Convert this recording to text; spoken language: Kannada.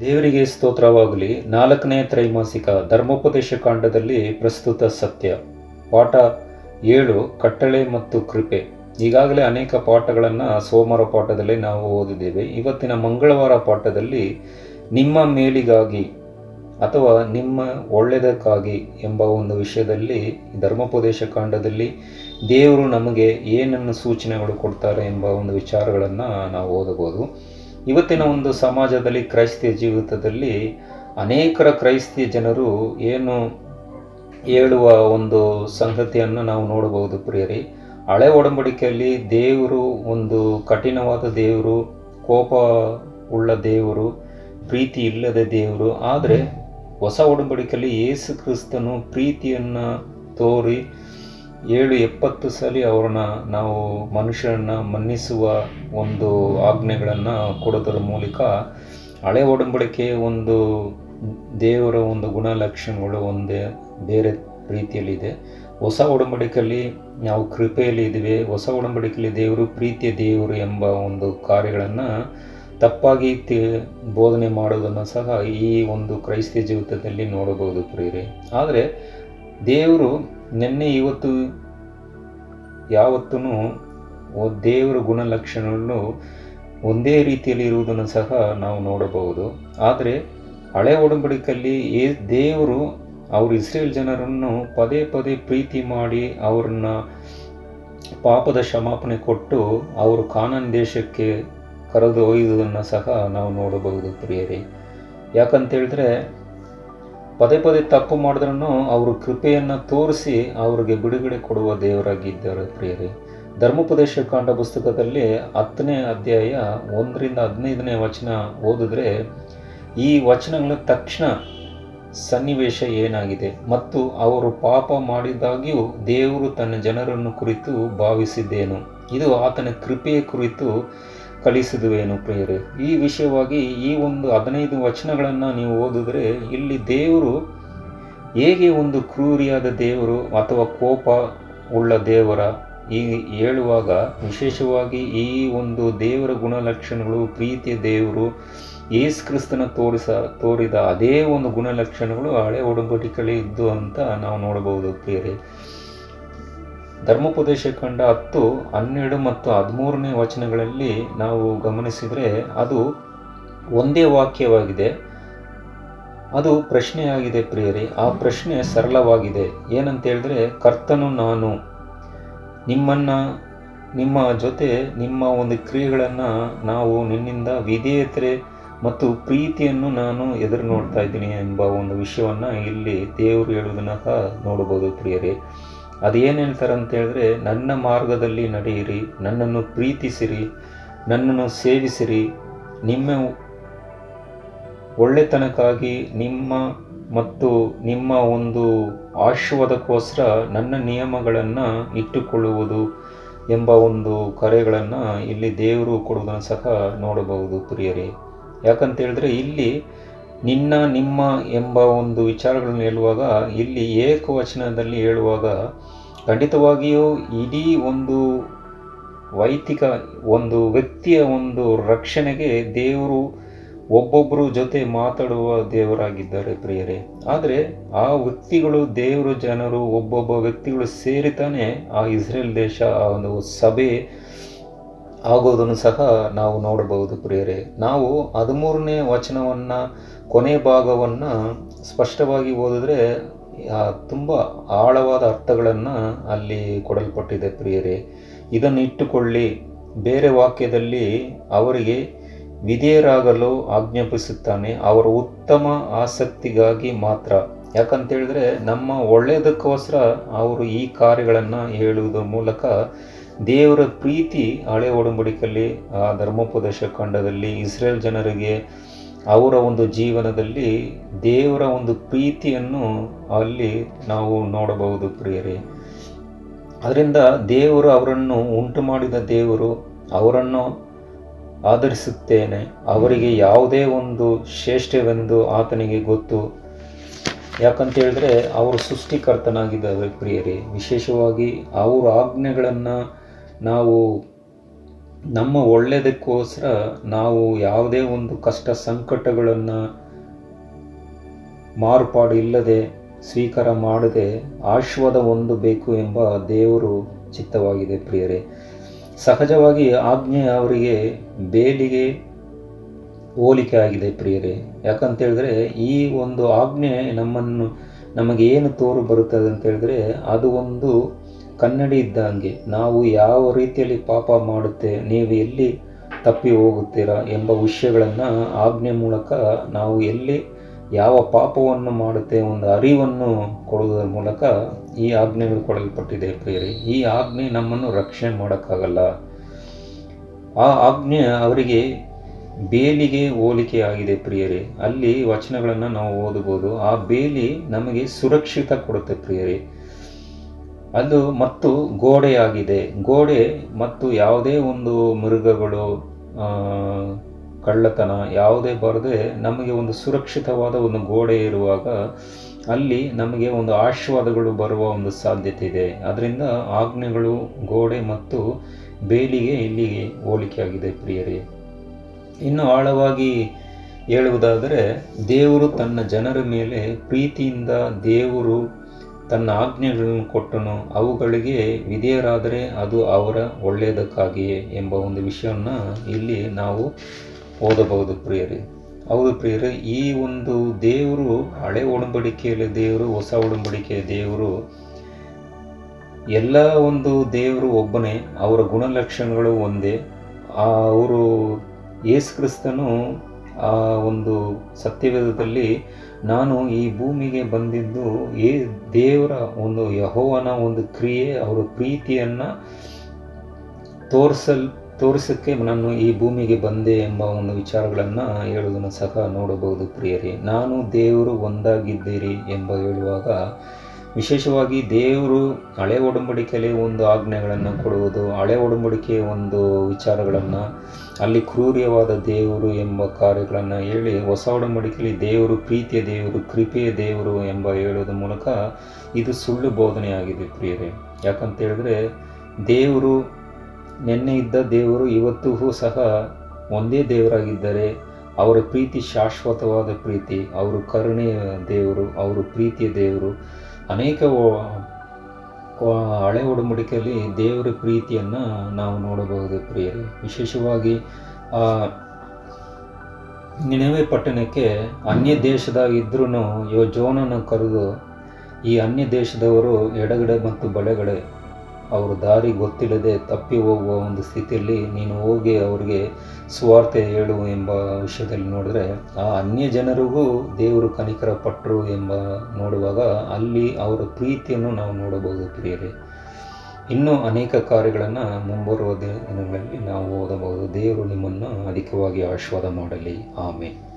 ದೇವರಿಗೆ ಸ್ತೋತ್ರವಾಗಲಿ. ನಾಲ್ಕನೇ ತ್ರೈಮಾಸಿಕ ಧರ್ಮೋಪದೇಶ ಕಾಂಡದಲ್ಲಿ ಪ್ರಸ್ತುತ ಸತ್ಯ. ಪಾಠ ಏಳು, ಕಟ್ಟಳೆ ಮತ್ತು ಕೃಪೆ. ಈಗಾಗಲೇ ಅನೇಕ ಪಾಠಗಳನ್ನು ಸೋಮವಾರ ಪಾಠದಲ್ಲಿ ನಾವು ಓದಿದ್ದೇವೆ. ಇವತ್ತಿನ ಮಂಗಳವಾರ ಪಾಠದಲ್ಲಿ ನಿಮ್ಮ ಮೇಲಿಗಾಗಿ ಅಥವಾ ನಿಮ್ಮ ಒಳ್ಳೆಯದಕ್ಕಾಗಿ ಎಂಬ ಒಂದು ವಿಷಯದಲ್ಲಿ ಧರ್ಮೋಪದೇಶ ಕಾಂಡದಲ್ಲಿ ದೇವರು ನಮಗೆ ಏನನ್ನು ಸೂಚನೆಗಳು ಕೊಡ್ತಾರೆ ಎಂಬ ಒಂದು ವಿಚಾರಗಳನ್ನು ನಾವು ಓದಬಹುದು. ಇವತ್ತಿನ ಒಂದು ಸಮಾಜದಲ್ಲಿ, ಕ್ರೈಸ್ತಿಯ ಜೀವಿತದಲ್ಲಿ ಅನೇಕರ ಕ್ರೈಸ್ತಿಯ ಜನರು ಏನು ಹೇಳುವ ಒಂದು ಸಂಗತಿಯನ್ನು ನಾವು ನೋಡಬಹುದು ಪ್ರಿಯರಿ. ಹಳೆ ಒಡಂಬಡಿಕೆಯಲ್ಲಿ ದೇವರು, ಒಂದು ಕಠಿಣವಾದ ದೇವರು, ಕೋಪ ಉಳ್ಳ ದೇವರು, ಪ್ರೀತಿ ಇಲ್ಲದ ದೇವರು, ಆದರೆ ಹೊಸ ಒಡಂಬಡಿಕೆಯಲ್ಲಿ ಯೇಸು ಕ್ರಿಸ್ತನು ಪ್ರೀತಿಯನ್ನು ತೋರಿ ಏಳು ಎಪ್ಪತ್ತು ಸಲ ಅವ್ರನ್ನ ನಾವು ಮನುಷ್ಯರನ್ನ ಮನ್ನಿಸುವ ಒಂದು ಆಜ್ಞೆಗಳನ್ನು ಕೊಡೋದರ ಮೂಲಕ ಹಳೆ ಒಡಂಬಡಿಕೆ ಒಂದು ದೇವರ ಒಂದು ಗುಣಲಕ್ಷಣಗಳು ಒಂದೇ, ಬೇರೆ ರೀತಿಯಲ್ಲಿದೆ. ಹೊಸ ಒಡಂಬಡಿಕೆಯಲ್ಲಿ ನಾವು ಕೃಪೆಯಲ್ಲಿ ಇದ್ದೀವಿ. ಹೊಸ ಒಡಂಬಡಿಕೆಯಲ್ಲಿ ದೇವರು ಪ್ರೀತಿಯ ದೇವರು ಎಂಬ ಒಂದು ಕಾರ್ಯಗಳನ್ನು ತಪ್ಪಾಗಿ ಬೋಧನೆ ಮಾಡೋದನ್ನು ಸಹ ಈ ಒಂದು ಕ್ರೈಸ್ತ ಜೀವಿತದಲ್ಲಿ ನೋಡಬಹುದು ಪ್ರಿಯರೇ. ಆದರೆ ದೇವರು ನಿನ್ನೆ, ಇವತ್ತು ಯಾವತ್ತೂ ದೇವರ ಗುಣಲಕ್ಷಣಗಳು ಒಂದೇ ರೀತಿಯಲ್ಲಿ ಇರುವುದನ್ನು ಸಹ ನಾವು ನೋಡಬಹುದು. ಆದರೆ ಹಳೆ ಒಡಂಬಡಿಕಲ್ಲಿ ಏ ದೇವರು ಅವರು ಇಸ್ರೇಲ್ ಜನರನ್ನು ಪದೇ ಪದೇ ಪ್ರೀತಿ ಮಾಡಿ ಅವ್ರನ್ನ ಪಾಪದ ಕ್ಷಮಾಪಣೆ ಕೊಟ್ಟು ಅವರು ಕಾನನ್ ದೇಶಕ್ಕೆ ಕರೆದು ಒಯ್ದುದನ್ನು ಸಹ ನಾವು ನೋಡಬಹುದು ಪ್ರಿಯರಿ. ಯಾಕಂತ ಹೇಳಿದ್ರೆ ಪದೇ ಪದೇ ತಪ್ಪು ಮಾಡಿದ್ರೂ ಅವರು ಕೃಪೆಯನ್ನು ತೋರಿಸಿ ಅವರಿಗೆ ಬಿಡುಗಡೆ ಕೊಡುವ ದೇವರಾಗಿದ್ದಾರೆ ಪ್ರಿಯರಿ. ಧರ್ಮೋಪದೇಶ ಕಾಂಡ ಪುಸ್ತಕದಲ್ಲಿ ಹತ್ತನೇ ಅಧ್ಯಾಯ ಒಂದರಿಂದ ಹದಿನೈದನೇ ವಚನ ಓದಿದ್ರೆ ಈ ವಚನಗಳ ತಕ್ಷಣ ಸನ್ನಿವೇಶ ಏನಾಗಿದೆ ಮತ್ತು ಅವರು ಪಾಪ ಮಾಡಿದಾಗ್ಯೂ ದೇವರು ತನ್ನ ಜನರನ್ನು ಕುರಿತು ಭಾವಿಸಿದ್ದೇನು. ಇದು ಆತನ ಕೃಪೆಯ ಕುರಿತು ಕಲಿಸಿದುವೇನು ಪ್ರಿಯರೇ? ಈ ವಿಷಯವಾಗಿ ಈ ಒಂದು ಹದಿನೈದು ವಚನಗಳನ್ನು ನೀವು ಓದಿದ್ರೆ ಇಲ್ಲಿ ದೇವರು ಹೇಗೆ ಒಂದು ಕ್ರೂರಿಯಾದ ದೇವರು ಅಥವಾ ಕೋಪ ಉಳ್ಳ ದೇವರ ಈ ಹೇಳುವಾಗ ವಿಶೇಷವಾಗಿ ಈ ಒಂದು ದೇವರ ಗುಣಲಕ್ಷಣಗಳು, ಪ್ರೀತಿಯ ದೇವರು, ಯೇಸು ಕ್ರಿಸ್ತನ ತೋರಿಸ, ತೋರಿದ ಅದೇ ಒಂದು ಗುಣಲಕ್ಷಣಗಳು ಹಳೆ ಒಡಂಬಡಿಕೆಯಲ್ಲಿ ಇದ್ದು ಅಂತ ನಾವು ನೋಡಬಹುದು ಪ್ರಿಯರೇ. ಧರ್ಮೋಪದೇಶ ಕಂಡ ಹತ್ತು, ಹನ್ನೆರಡು ಮತ್ತು ಹದಿಮೂರನೇ ವಚನಗಳಲ್ಲಿ ನಾವು ಗಮನಿಸಿದರೆ ಅದು ಒಂದೇ ವಾಕ್ಯವಾಗಿದೆ. ಅದು ಪ್ರಶ್ನೆಯಾಗಿದೆ ಪ್ರಿಯರಿ. ಆ ಪ್ರಶ್ನೆ ಸರಳವಾಗಿದೆ. ಏನಂತ ಹೇಳಿದ್ರೆ ಕರ್ತನು ನಾನು. ನಿಮ್ಮನ್ನು, ನಿಮ್ಮ ಜೊತೆ, ನಿಮ್ಮ ಒಂದು ಕ್ರಿಯೆಗಳನ್ನು ನಾವು ನಿನ್ನಿಂದ ವಿಧೇಯತೆ ಮತ್ತು ಪ್ರೀತಿಯನ್ನು ನಾನು ಎದುರು ನೋಡ್ತಾ ಇದ್ದೀನಿ ಎಂಬ ಒಂದು ವಿಷಯವನ್ನು ಇಲ್ಲಿ ದೇವರು ಹೇಳುವುದನ್ನು ಸಹ ನೋಡಬಹುದು ಪ್ರಿಯರೇ. ಅದೇನು ಹೇಳ್ತಾರೆ ಅಂತ ಹೇಳಿದ್ರೆ ನನ್ನ ಮಾರ್ಗದಲ್ಲಿ ನಡೆಯಿರಿ, ನನ್ನನ್ನು ಪ್ರೀತಿಸಿರಿ, ನನ್ನನ್ನು ಸೇವಿಸಿರಿ, ನಿಮ್ಮ ಒಳ್ಳೆತನಕ್ಕಾಗಿ ನಿಮ್ಮ ಮತ್ತು ನಿಮ್ಮ ಒಂದು ಆಶೀರ್ವಾದಕ್ಕೋಸ್ಕರ ನನ್ನ ನಿಯಮಗಳನ್ನು ಇಟ್ಟುಕೊಳ್ಳುವುದು ಎಂಬ ಒಂದು ಕರೆಗಳನ್ನು ಇಲ್ಲಿ ದೇವರು ಕೊಡುವುದನ್ನು ಸಹ ನೋಡಬಹುದು ಪ್ರಿಯರೇ. ಯಾಕಂತ ಹೇಳಿದ್ರೆ ಇಲ್ಲಿ ನಿನ್ನ, ನಿಮ್ಮ ಎಂಬ ಒಂದು ವಿಚಾರಗಳನ್ನು ಹೇಳುವಾಗ, ಇಲ್ಲಿ ಏಕವಚನದಲ್ಲಿ ಹೇಳುವಾಗ, ಖಂಡಿತವಾಗಿಯೂ ಇಡೀ ಒಂದು ವೈಯಕ್ತಿಕ ಒಂದು ವ್ಯಕ್ತಿಯ ಒಂದು ರಕ್ಷಣೆಗೆ ದೇವರು ಒಬ್ಬೊಬ್ಬರು ಜೊತೆ ಮಾತಾಡುವ ದೇವರಾಗಿದ್ದಾರೆ ಪ್ರಿಯರೇ. ಆದರೆ ಆ ವ್ಯಕ್ತಿಗಳು, ದೇವರು, ಜನರು, ಒಬ್ಬೊಬ್ಬ ವ್ಯಕ್ತಿಗಳು ಸೇರಿತಾನೆ ಆ ಇಸ್ರೇಲ್ ದೇಶ, ಆ ಒಂದು ಸಭೆ ಆಗೋದನ್ನು ಸಹ ನಾವು ನೋಡಬಹುದು ಪ್ರಿಯರೇ. ನಾವು ಹದಿಮೂರನೇ ವಚನವನ್ನು, ಕೊನೆ ಭಾಗವನ್ನು ಸ್ಪಷ್ಟವಾಗಿ ಓದಿದ್ರೆ ತುಂಬ ಆಳವಾದ ಅರ್ಥಗಳನ್ನು ಅಲ್ಲಿ ಕೊಡಲ್ಪಟ್ಟಿದೆ ಪ್ರಿಯರೇ. ಇದನ್ನು ಇಟ್ಟುಕೊಳ್ಳಿ ಬೇರೆ ವಾಕ್ಯದಲ್ಲಿ ಅವರಿಗೆ ವಿಧೇಯರಾಗಲು ಆಜ್ಞಾಪಿಸುತ್ತಾನೆ, ಅವರ ಉತ್ತಮ ಆಸಕ್ತಿಗಾಗಿ ಮಾತ್ರ. ಯಾಕಂತೇಳಿದ್ರೆ, ನಮ್ಮ ಒಳ್ಳೆಯದಕ್ಕೋಸ್ಕರ ಅವರು ಈ ಕಾರ್ಯಗಳನ್ನು ಹೇಳುವುದರ ಮೂಲಕ ದೇವರ ಪ್ರೀತಿ ಹಳೆ ಒಡಂಬಡಿಕೆಯಲ್ಲಿ, ಆ ಧರ್ಮೋಪದೇಶ ಖಂಡದಲ್ಲಿ ಇಸ್ರೇಲ್ ಜನರಿಗೆ ಅವರ ಒಂದು ಜೀವನದಲ್ಲಿ ದೇವರ ಒಂದು ಪ್ರೀತಿಯನ್ನು ಅಲ್ಲಿ ನಾವು ನೋಡಬಹುದು ಪ್ರಿಯರೇ. ಅದರಿಂದ ದೇವರು ಅವರನ್ನು ಉಂಟು ಮಾಡಿದ ದೇವರು ಅವರನ್ನು ಆಧರಿಸುತ್ತೇನೆ. ಅವರಿಗೆ ಯಾವುದೇ ಒಂದು ಶ್ರೇಷ್ಠವೆಂದು ಆತನಿಗೆ ಗೊತ್ತು. ಯಾಕಂತ ಹೇಳಿದ್ರೆ, ಅವರು ಸೃಷ್ಟಿಕರ್ತನಾಗಿದ್ದಾರೆ ಪ್ರಿಯರೇ. ವಿಶೇಷವಾಗಿ ಅವರ ಆಜ್ಞೆಗಳನ್ನು ನಾವು ನಮ್ಮ ಒಳ್ಳೆಯದಕ್ಕೋಸ್ಕರ ನಾವು ಯಾವುದೇ ಒಂದು ಕಷ್ಟ ಸಂಕಟಗಳನ್ನು ಮಾರ್ಪಾಡು ಇಲ್ಲದೆ ಸ್ವೀಕಾರ ಮಾಡದೆ ಆಶೀರ್ವಾದ ಬೇಕು ಎಂಬ ದೇವರು ಚಿತ್ತವಾಗಿದೆ ಪ್ರಿಯರೇ. ಸಹಜವಾಗಿ ಆಜ್ಞೆ ಅವರಿಗೆ ಬೇಲಿಗೆ ಹೋಲಿಕೆ ಆಗಿದೆ ಪ್ರಿಯರೇ. ಯಾಕಂತೇಳಿದ್ರೆ ಈ ಒಂದು ಆಜ್ಞೆ ನಮ್ಮನ್ನು ನಮಗೇನು ತೋರು ಬರುತ್ತದೆ ಅಂತ ಹೇಳಿದ್ರೆ ಅದು ಒಂದು ಕನ್ನಡಿ ಇದ್ದಂಗೆ, ನಾವು ಯಾವ ರೀತಿಯಲ್ಲಿ ಪಾಪ ಮಾಡುತ್ತೆ, ನೀವು ಎಲ್ಲಿ ತಪ್ಪಿ ಹೋಗುತ್ತೀರಾ ಎಂಬ ವಿಷಯಗಳನ್ನು ಆಜ್ಞೆ ಮೂಲಕ ನಾವು ಎಲ್ಲಿ ಯಾವ ಪಾಪವನ್ನು ಮಾಡುತ್ತೆ ಒಂದು ಅರಿವನ್ನು ಕೊಡುವುದರ ಮೂಲಕ ಈ ಆಜ್ಞೆಗಳು ಕೊಡಲ್ಪಟ್ಟಿದೆ ಪ್ರಿಯರಿ. ಈ ಆಜ್ಞೆ ನಮ್ಮನ್ನು ರಕ್ಷಣೆ ಮಾಡೋಕ್ಕಾಗಲ್ಲ. ಆ ಆಜ್ಞೆ ಅವರಿಗೆ ಬೇಲಿಗೆ ಹೋಲಿಕೆ ಆಗಿದೆ ಪ್ರಿಯರೇ. ಅಲ್ಲಿ ವಚನಗಳನ್ನು ನಾವು ಓದಬಹುದು. ಆ ಬೇಲಿ ನಮಗೆ ಸುರಕ್ಷಿತ ಕೊಡುತ್ತೆ ಪ್ರಿಯರೇ. ಅದು ಮತ್ತು ಗೋಡೆಯಾಗಿದೆ. ಗೋಡೆ ಮತ್ತು ಯಾವುದೇ ಒಂದು ಮೃಗಗಳು ಕಳ್ಳತನ ಯಾವುದೇ ಬರದೆ ನಮಗೆ ಒಂದು ಸುರಕ್ಷಿತವಾದ ಒಂದು ಗೋಡೆ ಇರುವಾಗ ಅಲ್ಲಿ ನಮಗೆ ಒಂದು ಆಶೀರ್ವಾದಗಳು ಬರುವ ಒಂದು ಸಾಧ್ಯತೆ ಇದೆ ಅದರಿಂದ ಆಜ್ಞೆಗಳು ಗೋಡೆ ಮತ್ತು ಬೇಲಿಗೆ ಇಲ್ಲಿಗೆ ಹೋಲಿಕೆಯಾಗಿದೆ ಪ್ರಿಯರೇ. ಇನ್ನು ಆಳವಾಗಿ ಹೇಳುವುದಾದರೆ, ದೇವರು ತನ್ನ ಜನರ ಮೇಲೆ ಪ್ರೀತಿಯಿಂದ ದೇವರು ತನ್ನ ಆಜ್ಞೆಗಳನ್ನು ಕೊಟ್ಟನು. ಅವುಗಳಿಗೆ ವಿಧೇಯರಾದರೆ ಅದು ಅವರ ಒಳ್ಳೆಯದಕ್ಕಾಗಿಯೇ ಎಂಬ ಒಂದು ವಿಷಯವನ್ನು ಇಲ್ಲಿ ನಾವು ಓದಬಹುದು ಪ್ರಿಯರೇ. ಹೌದು ಪ್ರಿಯರೇ, ಈ ಒಂದು ದೇವರು ಹಳೆ ಒಡಂಬಡಿಕೆಯಲ್ಲಿ ದೇವರು, ಹೊಸ ಒಡಂಬಡಿಕೆಯ ದೇವರು, ಎಲ್ಲ ಒಂದು ದೇವರು ಒಬ್ಬನೇ, ಅವರ ಗುಣಲಕ್ಷಣಗಳು ಒಂದೇ. ಅವರು ಯೇಸು ಕ್ರಿಸ್ತನು ಆ ಒಂದು ಸತ್ಯವೇದದಲ್ಲಿ ನಾನು ಈ ಭೂಮಿಗೆ ಬಂದಿದ್ದು ಏ ದೇವರ ಒಂದು ಯಹೋವನ ಒಂದು ಕ್ರಿಯೆ, ಅವರ ಪ್ರೀತಿಯನ್ನು ತೋರಿಸಲ್, ತೋರಿಸೋಕ್ಕೆ ನಾನು ಈ ಭೂಮಿಗೆ ಬಂದೆ ಎಂಬ ಒಂದು ವಿಚಾರಗಳನ್ನು ಹೇಳುವುದನ್ನು ಸಹ ನೋಡಬಹುದು ಪ್ರಿಯರೇ. ನಾನು ದೇವರು ಒಂದಾಗಿದ್ದೀರಿ ಎಂಬ ಹೇಳುವಾಗ ವಿಶೇಷವಾಗಿ ದೇವರು ಹಳೆ ಒಡಂಬಡಿಕೆಯಲ್ಲಿ ಒಂದು ಆಜ್ಞೆಗಳನ್ನು ಕೊಡುವುದು, ಹಳೆ ಒಡಂಬಡಿಕೆಯ ಒಂದು ವಿಚಾರಗಳನ್ನು, ಅಲ್ಲಿ ಕ್ರೂರ್ಯವಾದ ದೇವರು ಎಂಬ ಕಾರ್ಯಗಳನ್ನು ಹೇಳಿ, ಹೊಸ ಒಡಂಬಡಿಕೆಯಲ್ಲಿ ದೇವರು, ಪ್ರೀತಿಯ ದೇವರು, ಕೃಪೆಯ ದೇವರು ಎಂಬ ಹೇಳೋದ್ರ ಮೂಲಕ ಇದು ಸುಳ್ಳು ಬೋಧನೆಯಾಗಿದೆ ಪ್ರಿಯರೇ. ಯಾಕಂತ ಹೇಳಿದ್ರೆ, ದೇವರು, ನಿನ್ನೆ ಇದ್ದ ದೇವರು ಇವತ್ತಿಗೂ ಸಹ ಒಂದೇ ದೇವರಾಗಿದ್ದರೆ, ಅವರ ಪ್ರೀತಿ ಶಾಶ್ವತವಾದ ಪ್ರೀತಿ, ಅವರು ಕರುಣೆಯ ದೇವರು, ಅವರು ಪ್ರೀತಿಯ ದೇವರು ಅನೇಕ ಹಳೆ ಒಡಂಬಡಿಕೆಯಲ್ಲಿ ದೇವರ ಪ್ರೀತಿಯನ್ನು ನಾವು ನೋಡಬಹುದು ಪ್ರಿಯರಿ. ವಿಶೇಷವಾಗಿ, ಆ, ನಿನವೆ ಪಟ್ಟಣಕ್ಕೆ ಅನ್ಯ ದೇಶದಾಗಿದ್ರೂ ಯೋ ಜೋನನ್ನು ಕರೆದು ಈ ಅನ್ಯ ದೇಶದವರು ಎಡಗಡೆ ಮತ್ತು ಬಲಗಡೆ ದಾರಿ ಗೊತ್ತಿಲ್ಲದೆ ತಪ್ಪಿ ಹೋಗುವ ಒಂದು ಸ್ಥಿತಿಯಲ್ಲಿ ನೀನು ಹೋಗಿ ಅವರಿಗೆ ಸ್ವಾರ್ಥ ಹೇಳು ಎಂಬ ವಿಷಯದಲ್ಲಿ ನೋಡಿದ್ರೆ, ಆ ಅನ್ಯ ಜನರಿಗೂ ದೇವರು ಕನಿಕರ ಪಟ್ಟರು ಎಂಬ ನೋಡುವಾಗ ಅಲ್ಲಿ ಅವರ ಪ್ರೀತಿಯನ್ನು ನಾವು ನೋಡಬಹುದು ಪ್ರಿಯರೇ. ಇನ್ನೂ ಅನೇಕ ಕಾರ್ಯಗಳನ್ನು ಮುಂಬರುವ ದಿನಗಳಲ್ಲಿ ನಾವು ಓದಬಹುದು. ದೇವರು ನಿಮ್ಮನ್ನು ಅಧಿಕವಾಗಿ ಆಶೀರ್ವಾದ ಮಾಡಲಿ. ಆಮೇಲೆ